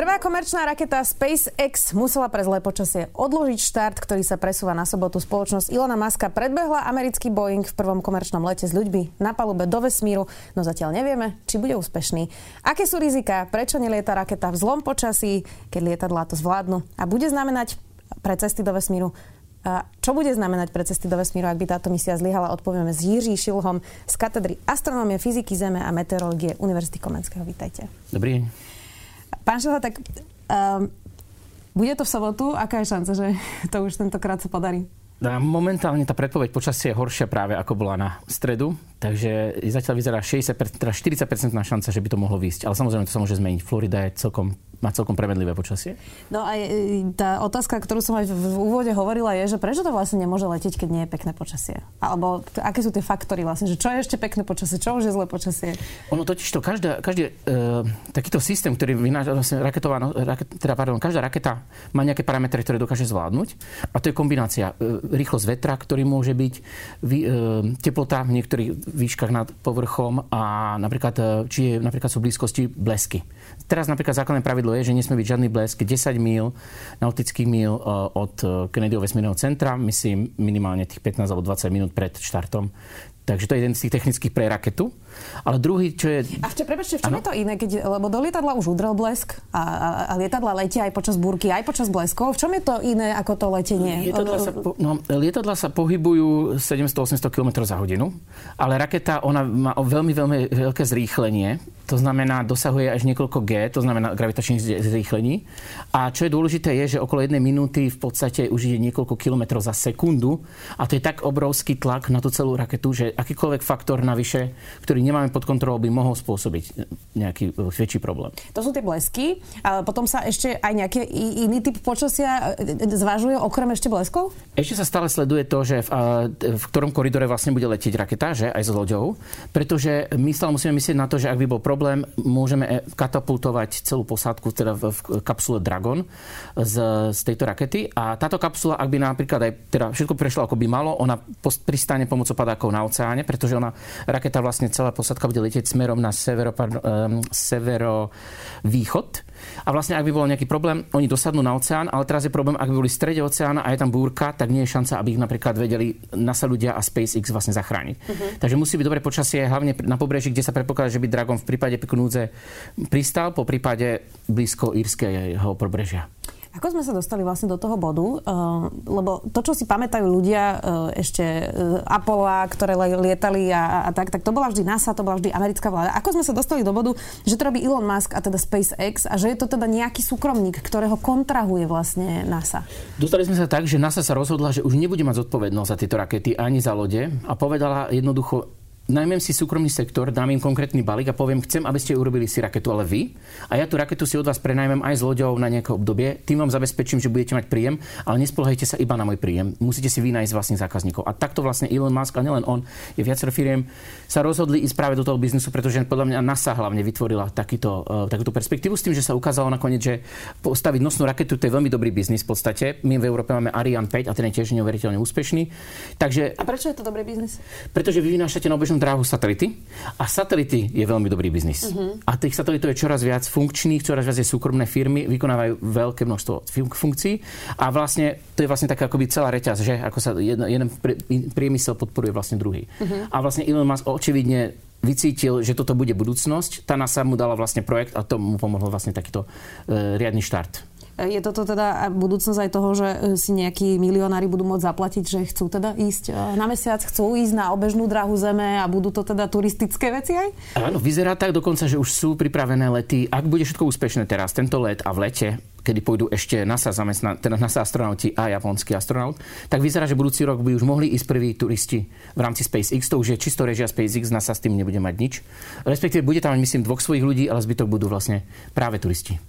Prvá komerčná raketa SpaceX musela pre zlé počasie odložiť štart, ktorý sa presúva na sobotu. Spoločnosť Ilona Maska predbehla americký Boeing v prvom komerčnom lete s ľuďmi na palube do vesmíru, no zatiaľ nevieme, či bude úspešný. Aké sú rizika, prečo nelieta raketa v zlom počasí, keď lietadlá to zvládnu a bude znamenať pre cesty do vesmíru a čo bude znamenať pre cesty do vesmíru, ak by táto misia zlyhala, odpovieme s Jiří Šilhom z katedry astronómie, fyziky Zeme a meteorológie Univerzity Komenského. Vítajte. Dobrý deň. Pán Šilha, tak um, bude to v sobotu? Aká je šanca, že to už tentokrát sa podarí? Momentálne tá predpoveď počasie je horšia práve ako bola na stredu, takže zatiaľ vyzerá 60, teda 40% šanca, že by to mohlo výjsť. Ale samozrejme to sa môže zmeniť. Florida je celkom má celkom premedlivé počasie. No a tá otázka, ktorú som aj v úvode hovorila, je, že prečo to vlastne nemôže letieť, keď nie je pekné počasie? Alebo aké sú tie faktory vlastne, že čo je ešte pekné počasie, čo už je zlé počasie? Ono totiž to, každá, každý uh, takýto systém, ktorý vynáša vlastne raketová, raket, teda pardon, každá raketa má nejaké parametre, ktoré dokáže zvládnuť. A to je kombinácia uh, rýchlosť vetra, ktorý môže byť, vy, uh, teplota v niektorých výškach nad povrchom a napríklad, uh, či je, napríklad sú blízkosti blesky. Teraz napríklad základné pravidlo je, že nesmie byť žiadny blesk 10 mil nautických mil e, od e, Kennedyho vesmírneho centra, myslím minimálne tých 15 alebo 20 minút pred štartom. Takže to je jeden z tých technických pre raketu. Ale druhý, čo je... A v čo, v čom ano? je to iné? Keď, lebo do lietadla už udrel blesk a, a, a lietadla letia aj počas búrky, aj počas bleskov. V čom je to iné ako to letenie? Lietadla sa, po, no, lietadla sa pohybujú 700-800 km za hodinu, ale raketa ona má veľmi, veľmi veľké zrýchlenie. To znamená, dosahuje až niekoľko G, to znamená gravitačných zrýchlení. A čo je dôležité je, že okolo jednej minúty v podstate už ide niekoľko kilometrov za sekundu a to je tak obrovský tlak na tú celú raketu, že akýkoľvek faktor navyše, ktorý nemáme pod kontrolou, by mohol spôsobiť nejaký e, väčší problém. To sú tie blesky. A potom sa ešte aj nejaký iný typ počasia e, e, zvažuje okrem ešte bleskov? Ešte sa stále sleduje to, že v, v ktorom koridore vlastne bude letieť raketa, že aj s loďou. Pretože my stále musíme myslieť na to, že ak by bol problém, môžeme katapultovať celú posádku teda v, kapsule Dragon z, z tejto rakety. A táto kapsula, ak by napríklad aj teda všetko prešlo ako by malo, ona pristane pomocou padákov na oceáne, pretože ona raketa vlastne celá posadka bude letieť smerom na severo, pardon, um, severovýchod. A vlastne, ak by bol nejaký problém, oni dosadnú na oceán, ale teraz je problém, ak by boli v strede oceána a je tam búrka, tak nie je šanca, aby ich napríklad vedeli NASA ľudia a SpaceX vlastne zachrániť. Uh-huh. Takže musí byť dobre počasie, hlavne na pobreží, kde sa predpokladá, že by Dragon v prípade núdze pristal, po prípade blízko írskeho pobrežia. Ako sme sa dostali vlastne do toho bodu? Uh, lebo to, čo si pamätajú ľudia uh, ešte uh, Apollo, ktoré lietali a, a tak, tak to bola vždy NASA, to bola vždy americká vláda. Ako sme sa dostali do bodu, že to robí Elon Musk a teda SpaceX a že je to teda nejaký súkromník, ktorého kontrahuje vlastne NASA? Dostali sme sa tak, že NASA sa rozhodla, že už nebude mať zodpovednosť za tieto rakety ani za lode a povedala jednoducho, najmem si súkromný sektor, dám im konkrétny balík a poviem, chcem, aby ste urobili si raketu, ale vy. A ja tú raketu si od vás prenajmem aj s loďou na nejaké obdobie. Tým vám zabezpečím, že budete mať príjem, ale nespolhajte sa iba na môj príjem. Musíte si vynájsť vlastných zákazníkov. A takto vlastne Elon Musk, a nielen on, je viacero firiem, sa rozhodli ísť práve do toho biznisu, pretože podľa mňa NASA hlavne vytvorila takýto, uh, takúto perspektívu s tým, že sa ukázalo nakoniec, že postaviť nosnú raketu to je veľmi dobrý biznis v podstate. My v Európe máme Ariane 5 a ten je tiež neuveriteľne úspešný. Takže, a prečo je to dobrý biznis? Pretože vy vynášate na obežnú dráhu satelity a satelity je veľmi dobrý biznis. Uh-huh. A tých satelitov je čoraz viac funkčných, čoraz viac je súkromné firmy, vykonávajú veľké množstvo funkcií a vlastne to je vlastne taká akoby celá reťaz, že ako sa jeden, jeden priemysel podporuje vlastne druhý. Uh-huh. A vlastne Elon Musk očividne vycítil, že toto bude budúcnosť. Tá NASA mu dala vlastne projekt a to mu pomohlo vlastne takýto e, riadny štart. Je toto teda budúcnosť aj toho, že e, si nejakí milionári budú môcť zaplatiť, že chcú teda ísť e, na mesiac, chcú ísť na obežnú drahu Zeme a budú to teda turistické veci aj? Áno, vyzerá tak dokonca, že už sú pripravené lety. Ak bude všetko úspešné teraz, tento let a v lete, kedy pôjdu ešte NASA, zamestna, teda NASA astronauti a japonský astronaut, tak vyzerá, že budúci rok by už mohli ísť prví turisti v rámci SpaceX. To už je čisto režia SpaceX, NASA s tým nebude mať nič. Respektíve bude tam, myslím, dvoch svojich ľudí, ale zbytok budú vlastne práve turisti.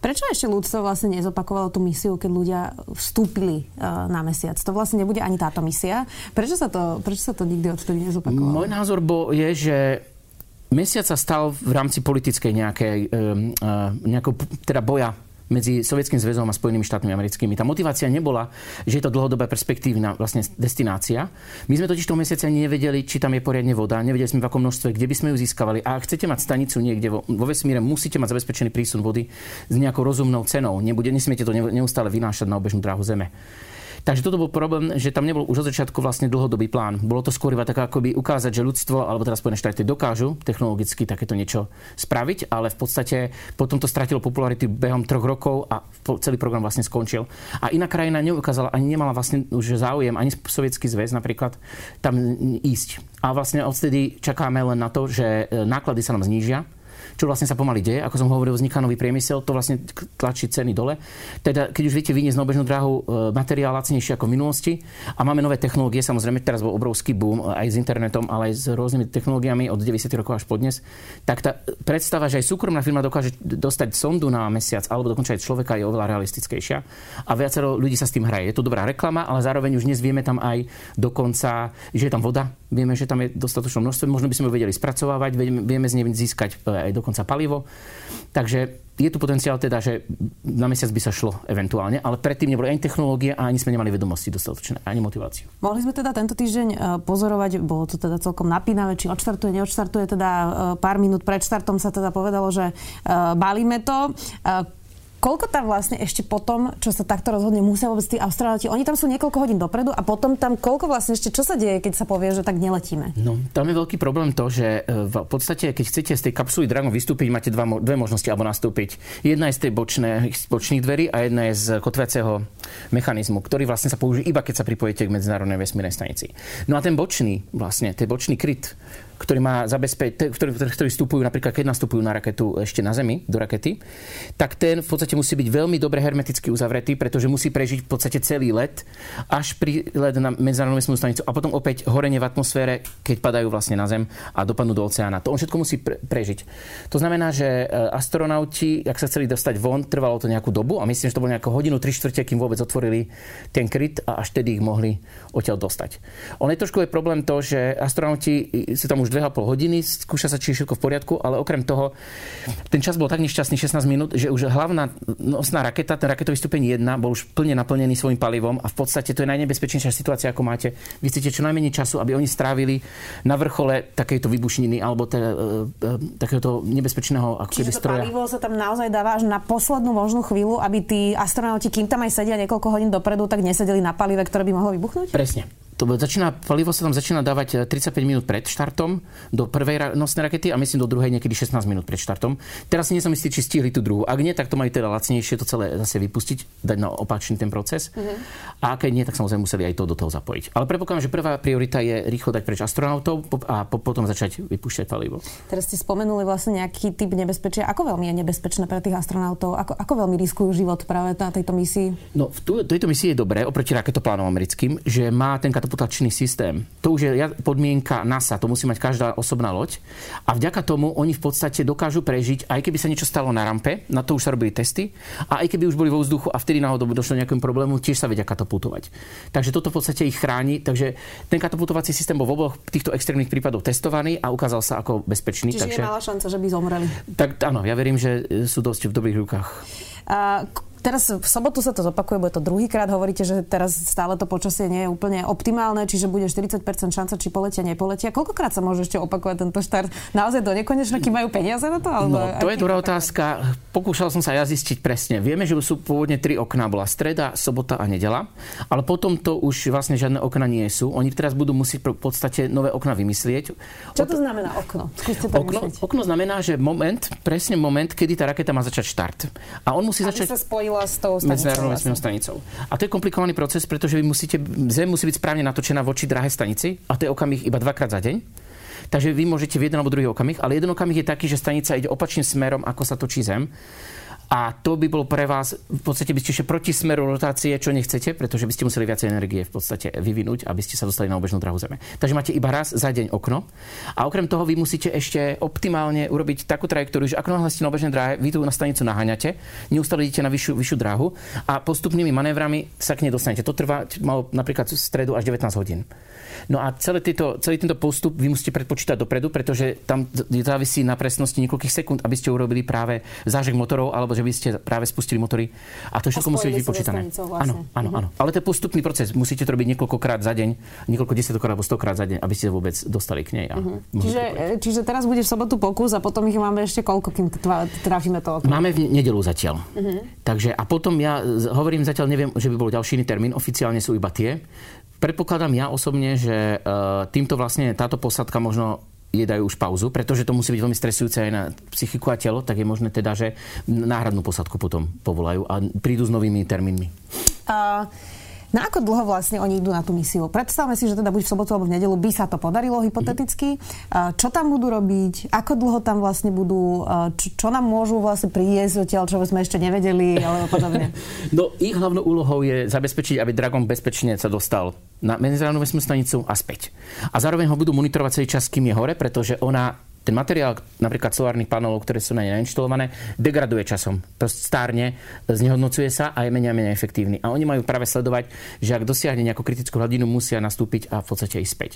Prečo ešte ľudstvo vlastne nezopakovalo tú misiu, keď ľudia vstúpili uh, na mesiac? To vlastne nebude ani táto misia. Prečo sa to, prečo sa to nikdy odtedy nezopakovalo? Môj názor bol, je, že Mesiac sa stal v rámci politickej nejakej, uh, nejakou, teda boja medzi Sovietským zväzom a Spojenými štátmi americkými. Tá motivácia nebola, že je to dlhodobá perspektívna vlastne destinácia. My sme totiž toho mesiaca nevedeli, či tam je poriadne voda, nevedeli sme v akom množstve, kde by sme ju získavali. A ak chcete mať stanicu niekde vo, vo vesmíre, musíte mať zabezpečený prísun vody s nejakou rozumnou cenou. Nebude, nesmiete to neustále vynášať na obežnú dráhu Zeme. Takže toto bol problém, že tam nebol už od začiatku vlastne dlhodobý plán. Bolo to skôr iba tak akoby ukázať, že ľudstvo, alebo teraz Spojené štáty dokážu technologicky takéto niečo spraviť, ale v podstate potom to stratilo popularity behom troch rokov a celý program vlastne skončil. A iná krajina neukázala, ani nemala vlastne už záujem, ani Sovietský zväz napríklad, tam ísť. A vlastne odtedy čakáme len na to, že e, náklady sa nám znížia, čo vlastne sa pomaly deje. Ako som hovoril, vzniká nový priemysel, to vlastne tlačí ceny dole. Teda, keď už viete vyniesť na obežnú dráhu e, materiál lacnejší ako v minulosti a máme nové technológie, samozrejme teraz bol obrovský boom e, aj s internetom, ale aj s rôznymi technológiami od 90. rokov až po dnes, tak tá predstava, že aj súkromná firma dokáže dostať sondu na mesiac alebo dokonca aj človeka je oveľa realistickejšia a viacero ľudí sa s tým hraje. Je to dobrá reklama, ale zároveň už dnes vieme tam aj dokonca, že je tam voda, vieme, že tam je dostatočné množstvo, možno by sme ju vedeli spracovávať, vieme, z nej získať e, aj dokonca palivo. Takže je tu potenciál teda, že na mesiac by sa šlo eventuálne, ale predtým neboli ani technológie a ani sme nemali vedomosti dostatočné, ani motiváciu. Mohli sme teda tento týždeň e, pozorovať, bolo to teda celkom napínavé, či odštartuje, neodštartuje, teda e, pár minút pred štartom sa teda povedalo, že balíme to. Koľko tam vlastne ešte potom, čo sa takto rozhodne, musia vôbec tí astronauti? Oni tam sú niekoľko hodín dopredu a potom tam koľko vlastne ešte, čo sa deje, keď sa povie, že tak neletíme? No, tam je veľký problém to, že e, v podstate, keď chcete z tej kapsuly Dragon vystúpiť, máte dva, dve možnosti alebo nastúpiť. Jedna je z tej bočné, z bočných dverí a jedna je z kotviaceho mechanizmu, ktorý vlastne sa použije iba keď sa pripojíte k medzinárodnej vesmírnej stanici. No a ten bočný, vlastne, ten bočný kryt, ktorý má zabezpečiť, ktorí, ktorí vstupujú napríklad, keď nastupujú na raketu ešte na Zemi, do rakety, tak ten v podstate musí byť veľmi dobre hermeticky uzavretý, pretože musí prežiť v podstate celý let, až pri let na medzinárodnú vesmírnu stanicu a potom opäť horenie v atmosfére, keď padajú vlastne na Zem a dopadnú do oceána. To on všetko musí pre, prežiť. To znamená, že e, astronauti, ak sa chceli dostať von, trvalo to nejakú dobu a myslím, že to bolo nejakú hodinu, tri štvrte, kým vôbec otvorili ten kryt a až tedy ich mohli odtiaľ dostať. On je trošku je problém to, že astronauti sú tam už 2,5 hodiny, skúša sa, či je všetko v poriadku, ale okrem toho, ten čas bol tak nešťastný, 16 minút, že už hlavná nosná raketa, ten raketový stupeň 1, bol už plne naplnený svojim palivom a v podstate to je najnebezpečnejšia situácia, ako máte. Vy chcete čo najmenej času, aby oni strávili na vrchole takejto vybušniny alebo te, e, e, takéhoto nebezpečného ako Čiže to stroja. palivo sa tam naozaj dáva až na poslednú možnú chvíľu, aby tí astronauti, kým tam aj sedia niekoľko hodín dopredu, tak nesedeli na palive, ktoré by mohlo vybuchnúť? Presne to začína, palivo sa tam začína dávať 35 eh, minút pred štartom do prvej nosnej rakety a myslím do druhej niekedy 16 minút pred štartom. Teraz nie som istý, či stihli tú druhú. Ak nie, tak to majú teda lacnejšie to celé zase vypustiť, dať na opačný ten proces. Mm-hmm. A keď nie, tak samozrejme museli aj to do toho zapojiť. Ale predpokladám, že prvá priorita je rýchlo dať preč astronautov a potom začať vypúšťať palivo. Teraz ste spomenuli vlastne nejaký typ nebezpečia. Ako veľmi je nebezpečné pre tých astronautov? Ako, ako veľmi riskujú život práve na tejto misii? No, v tu, tejto misii je dobré oproti raketoplánom americkým, že má ten katapultačný systém. To už je podmienka NASA, to musí mať každá osobná loď. A vďaka tomu oni v podstate dokážu prežiť, aj keby sa niečo stalo na rampe, na to už sa robili testy, a aj keby už boli vo vzduchu a vtedy náhodou došlo nejakým problému, tiež sa vedia katapultovať. Takže toto v podstate ich chráni. Takže ten katapultovací systém bol v oboch týchto extrémnych prípadoch testovaný a ukázal sa ako bezpečný. Čiže takže... je malá šanca, že by zomreli. Tak áno, ja verím, že sú dosť v dobrých rukách. A Teraz v sobotu sa to zopakuje, bude to druhýkrát. Hovoríte, že teraz stále to počasie nie je úplne optimálne, čiže bude 40% šanca, či poletia, nepoletia. Koľkokrát sa môže ešte opakovať tento štart? Naozaj do nekonečna, kým majú peniaze na to? Alebo no, to je dobrá otázka. Pokúšal som sa ja zistiť presne. Vieme, že sú pôvodne tri okná. Bola streda, sobota a nedela. Ale potom to už vlastne žiadne okna nie sú. Oni teraz budú musieť v podstate nové okna vymyslieť. Čo to znamená okno? Skúste to okno, okno znamená, že moment, presne moment, kedy tá raketa má začať štart. A on musí Aby začať... sa spojila s tou medzinárodnou vesmírnou stanicou. A to je komplikovaný proces, pretože vy musíte, Zem musí byť správne natočená voči drahé stanici a to je okamih iba dvakrát za deň. Takže vy môžete v jeden alebo druhý okamih, ale jeden okamih je taký, že stanica ide opačným smerom, ako sa točí Zem. A to by bolo pre vás, v podstate by ste ešte proti smeru rotácie, čo nechcete, pretože by ste museli viacej energie v podstate vyvinúť, aby ste sa dostali na obežnú drahu Zeme. Takže máte iba raz za deň okno. A okrem toho vy musíte ešte optimálne urobiť takú trajektóriu, že ako náhle ste na obežnej dráhe, vy tu na stanicu naháňate, neustále idete na vyššiu, vyššiu dráhu a postupnými manévrami sa k nej dostanete. To trvá malo napríklad v stredu až 19 hodín. No a celý, týto, celý tento postup vy musíte predpočítať dopredu, pretože tam závisí na presnosti niekoľkých sekúnd, aby ste urobili práve zážek motorov alebo že vy ste práve spustili motory a to všetko musí byť vypočítané. Vlastne. Áno, áno, mhm. áno. Ale to je postupný proces. Musíte to robiť niekoľkokrát za deň, niekoľko desiatokrát alebo stokrát za deň, aby ste vôbec dostali k nej. A uh-huh. čiže, čiže teraz bude v sobotu pokus a potom ich máme ešte koľko, kým trafíme to okno? Máme v nedelu zatiaľ. Uh-huh. Takže a potom ja hovorím zatiaľ, neviem, že by bol ďalší iný termín, oficiálne sú iba tie. Predpokladám ja osobne, že uh, týmto vlastne táto posadka možno je dajú už pauzu, pretože to musí byť veľmi stresujúce aj na psychiku a telo, tak je možné teda, že náhradnú posadku potom povolajú a prídu s novými termínmi. Uh... Na ako dlho vlastne oni idú na tú misiu? Predstavme si, že teda buď v sobotu alebo v nedelu by sa to podarilo hypoteticky. Čo tam budú robiť? Ako dlho tam vlastne budú? Čo, čo nám môžu vlastne priniesť odtiaľ, čo sme ešte nevedeli? Alebo podobne. No, ich hlavnou úlohou je zabezpečiť, aby Dragon bezpečne sa dostal na medzinárodnú vesmírnu stanicu a späť. A zároveň ho budú monitorovať celý čas, kým je hore, pretože ona ten materiál napríklad solárnych panelov, ktoré sú na ne nainštalované, degraduje časom. Proste stárne, znehodnocuje sa a je menej a menej efektívny. A oni majú práve sledovať, že ak dosiahne nejakú kritickú hladinu, musia nastúpiť a v podstate ísť späť.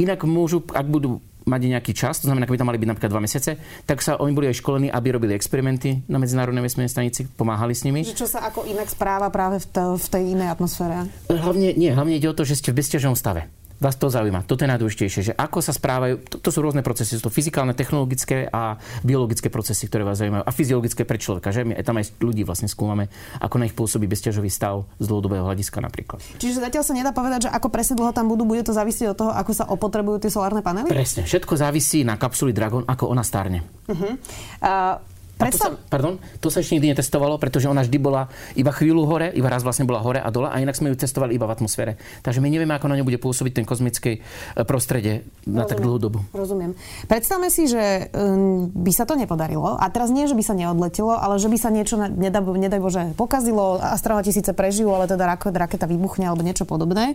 Inak môžu, ak budú mať nejaký čas, to znamená, ak by tam mali byť napríklad dva mesiace, tak sa oni boli aj školení, aby robili experimenty na Medzinárodnej vesmírnej stanici, pomáhali s nimi. Že čo sa ako inak správa práve v, to, v tej inej atmosfére? Hlavne, nie, hlavne ide o to, že ste v bezťažnom stave vás to zaujíma. Toto je najdôležitejšie, že ako sa správajú, to, to sú rôzne procesy, sú to fyzikálne, technologické a biologické procesy, ktoré vás zaujímajú a fyziologické pre človeka, že my tam aj ľudí vlastne skúmame, ako na ich pôsobí bezťažový stav z dlhodobého hľadiska napríklad. Čiže zatiaľ sa nedá povedať, že ako presne dlho tam budú, bude to závisieť od toho, ako sa opotrebujú tie solárne panely? Presne, všetko závisí na kapsuli Dragon, ako ona starne. Uh-huh. Uh... Predstav... To sa, pardon, to sa ešte nikdy netestovalo, pretože ona vždy bola iba chvíľu hore, iba raz vlastne bola hore a dole a inak sme ju testovali iba v atmosfére. Takže my nevieme, ako na ňu bude pôsobiť ten kozmické e, prostredie na tak dlhú dobu. Rozumiem. Predstavme si, že um, by sa to nepodarilo a teraz nie, že by sa neodletelo, ale že by sa niečo, nedaj, nedaj Bože, pokazilo, astronauti síce prežijú, ale teda raketa vybuchne alebo niečo podobné.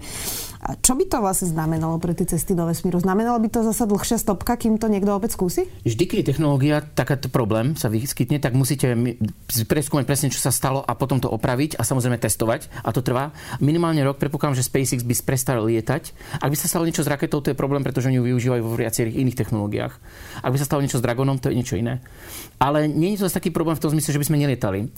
A čo by to vlastne znamenalo pre tie cesty do vesmíru? Znamenalo by to zase dlhšia stopka, kým to niekto opäť skúsi? Vždy, keď je technológia, takáto problém sa vy vyskytne, tak musíte preskúmať presne, čo sa stalo a potom to opraviť a samozrejme testovať. A to trvá minimálne rok. Predpokladám, že SpaceX by prestal lietať. Ak by sa stalo niečo s raketou, to je problém, pretože oni ju využívajú vo viacerých iných technológiách. Ak by sa stalo niečo s Dragonom, to je niečo iné. Ale nie je to zase taký problém v tom zmysle, že by sme nelietali.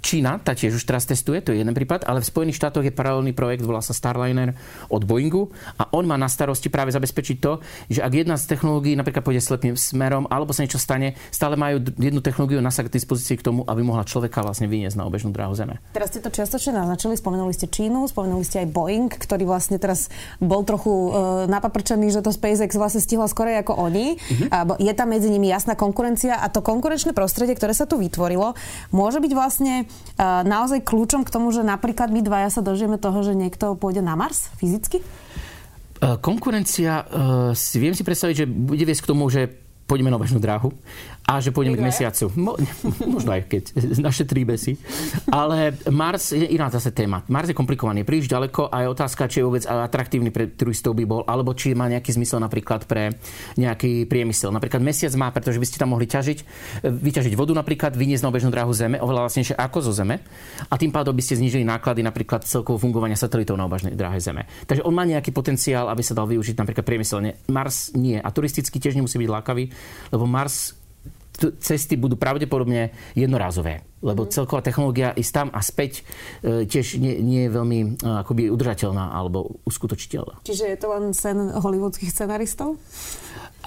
Čína, tá tiež už teraz testuje, to je jeden prípad, ale v Spojených štátoch je paralelný projekt, volá sa Starliner od Boeingu a on má na starosti práve zabezpečiť to, že ak jedna z technológií napríklad pôjde slepým smerom alebo sa niečo stane, stále majú jednu technológiu na k dispozícii k tomu, aby mohla človeka vlastne vyniesť na obežnú dráhu Zeme. Teraz ste to čiastočne naznačili, spomenuli ste Čínu, spomenuli ste aj Boeing, ktorý vlastne teraz bol trochu uh, napaprčený, že to SpaceX vlastne stihla skoro ako oni. Uh-huh. Je tam medzi nimi jasná konkurencia a to konkurenčné prostredie, ktoré sa tu vytvorilo, môže byť vlastne naozaj kľúčom k tomu, že napríklad my dvaja sa dožijeme toho, že niekto pôjde na Mars fyzicky? Konkurencia, si viem si predstaviť, že bude viesť k tomu, že pôjdeme na obežnú dráhu a že pôjdeme k mesiacu. Mo, možno aj keď naše tri besy. Ale Mars je iná zase téma. Mars je komplikovaný, je príliš ďaleko a je otázka, či je vôbec atraktívny pre turistov by bol, alebo či má nejaký zmysel napríklad pre nejaký priemysel. Napríklad mesiac má, pretože by ste tam mohli ťažiť, vyťažiť vodu napríklad, vyniesť na obežnú dráhu Zeme, oveľa vlastnejšie ako zo Zeme. A tým pádom by ste znížili náklady napríklad celkovo fungovania satelitov na obežnej dráhe Zeme. Takže on má nejaký potenciál, aby sa dal využiť napríklad priemyselne. Mars nie. A turisticky tiež nemusí byť lákavý, lebo Mars cesty budú pravdepodobne jednorázové, lebo mhm. celková technológia ísť tam a späť e, tiež nie, nie je veľmi e, akoby udržateľná alebo uskutočiteľná. Čiže je to len sen hollywoodských scenaristov?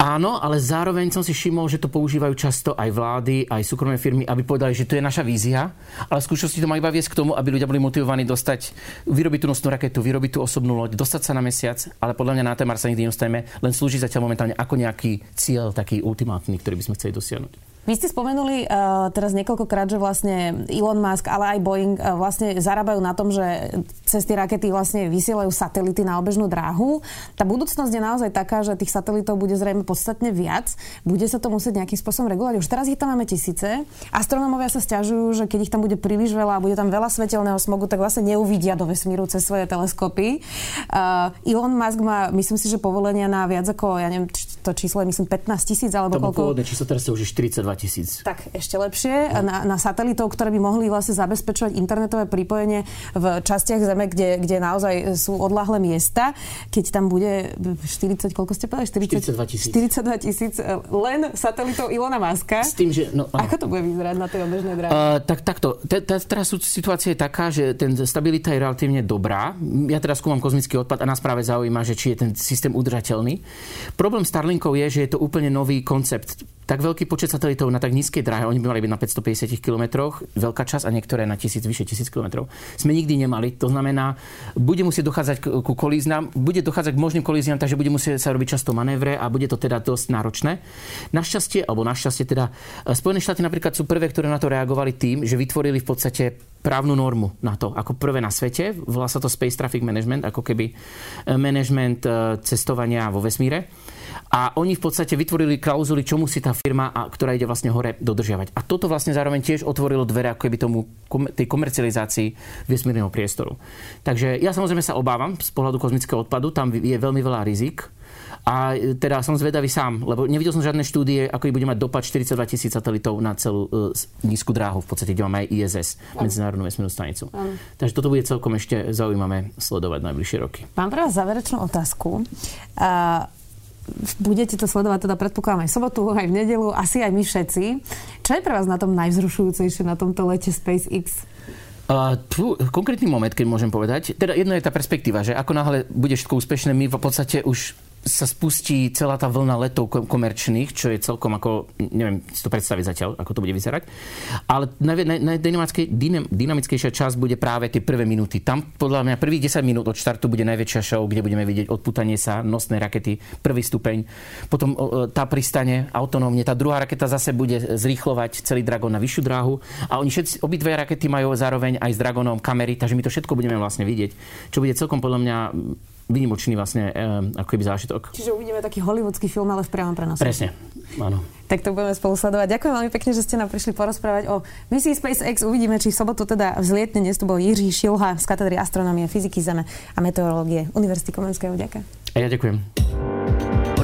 Áno, ale zároveň som si všimol, že to používajú často aj vlády, aj súkromné firmy, aby povedali, že to je naša vízia, ale v to má iba viesť k tomu, aby ľudia boli motivovaní dostať, vyrobiť tú nosnú raketu, vyrobiť tú osobnú loď, dostať sa na mesiac, ale podľa mňa na témar sa nikdy nedostaneme, len slúži zatiaľ momentálne ako nejaký cieľ taký ultimátny, ktorý by sme chceli dosiahnuť. Vy ste spomenuli uh, teraz niekoľkokrát, že vlastne Elon Musk, ale aj Boeing uh, vlastne zarábajú na tom, že cez tie rakety vlastne vysielajú satelity na obežnú dráhu. Tá budúcnosť je naozaj taká, že tých satelitov bude zrejme podstatne viac. Bude sa to musieť nejakým spôsobom regulovať. Už teraz ich tam máme tisíce. Astronómovia sa stiažujú, že keď ich tam bude príliš veľa a bude tam veľa svetelného smogu, tak vlastne neuvidia do vesmíru cez svoje teleskopy. Uh, Elon Musk má, myslím si, že povolenia na viac ako, ja neviem, to číslo je myslím 15 tisíc alebo to koľko. pôvodné číslo, teraz je už 42 tisíc. Tak ešte lepšie. Na, na satelitov, ktoré by mohli vlastne zabezpečovať internetové pripojenie v častiach Zeme, kde, kde naozaj sú odlahlé miesta. Keď tam bude 40, koľko ste povedali? 40, 42 tisíc. 42 tisíc e, len satelitov Ilona Maska. S tým, že... No, Ako to bude vyzerať na tej obežnej dráhe? Uh, tak takto. Teraz situácia je taká, že ten stabilita je relatívne dobrá. Ja teraz skúmam kozmický odpad a nás práve zaujíma, že či je ten systém udržateľný. Problém Starlinkov je, že je to úplne nový koncept tak veľký počet satelitov na tak nízkej dráhe, oni by mali byť na 550 km, veľká časť a niektoré na 1000, vyše 1000 km, sme nikdy nemali. To znamená, bude musieť dochádzať ku kolíznam, bude dochádzať k možným kolíziám, takže bude musieť sa robiť často manévre a bude to teda dosť náročné. Našťastie, alebo našťastie teda, Spojené štáty napríklad sú prvé, ktoré na to reagovali tým, že vytvorili v podstate právnu normu na to, ako prvé na svete. Volá sa to Space Traffic Management, ako keby e, management e, cestovania vo vesmíre. A oni v podstate vytvorili klauzuly, čo musí tá firma, a, ktorá ide vlastne hore, dodržiavať. A toto vlastne zároveň tiež otvorilo dvere ako keby tomu, tej komercializácii vesmírneho priestoru. Takže ja samozrejme sa obávam z pohľadu kozmického odpadu, tam je veľmi veľa rizik. A teda som zvedavý sám, lebo nevidel som žiadne štúdie, ako bude mať dopad 42 tisíc satelitov na celú uh, nízku dráhu. V podstate, kde máme aj ISS, Medzinárodnú vesmírnu stanicu. Ano. Takže toto bude celkom ešte zaujímavé sledovať najbližšie roky. Mám pre vás záverečnú otázku. Uh, budete to sledovať teda predpokladám aj sobotu, aj v nedelu, asi aj my všetci. Čo je pre vás na tom najvzrušujúcejšie na tomto lete SpaceX? Uh, tu, konkrétny moment, keď môžem povedať. Teda jedno je tá perspektíva, že ako náhle bude všetko úspešné, my v podstate už sa spustí celá tá vlna letov komerčných, čo je celkom ako, neviem si to predstaviť zatiaľ, ako to bude vyzerať. Ale najdynamickejšia časť bude práve tie prvé minúty. Tam podľa mňa prvých 10 minút od štartu bude najväčšia show, kde budeme vidieť odputanie sa, nosné rakety, prvý stupeň. Potom tá pristane autonómne, tá druhá raketa zase bude zrýchlovať celý Dragon na vyššiu dráhu. A oni všetci, obidve rakety majú zároveň aj s Dragonom kamery, takže my to všetko budeme vlastne vidieť. Čo bude celkom podľa mňa vynimočný vlastne um, ako keby zážitok. Čiže uvidíme taký hollywoodský film, ale v priamom prenose. Presne, áno. Tak to budeme spolu sledovať. Ďakujem veľmi pekne, že ste nám prišli porozprávať o misii SpaceX. Uvidíme, či v sobotu teda vzlietne. Dnes tu bol Jiří Šilha z katedry astronomie, fyziky Zeme a meteorológie Univerzity Komenského. Ďakujem. A ja ďakujem.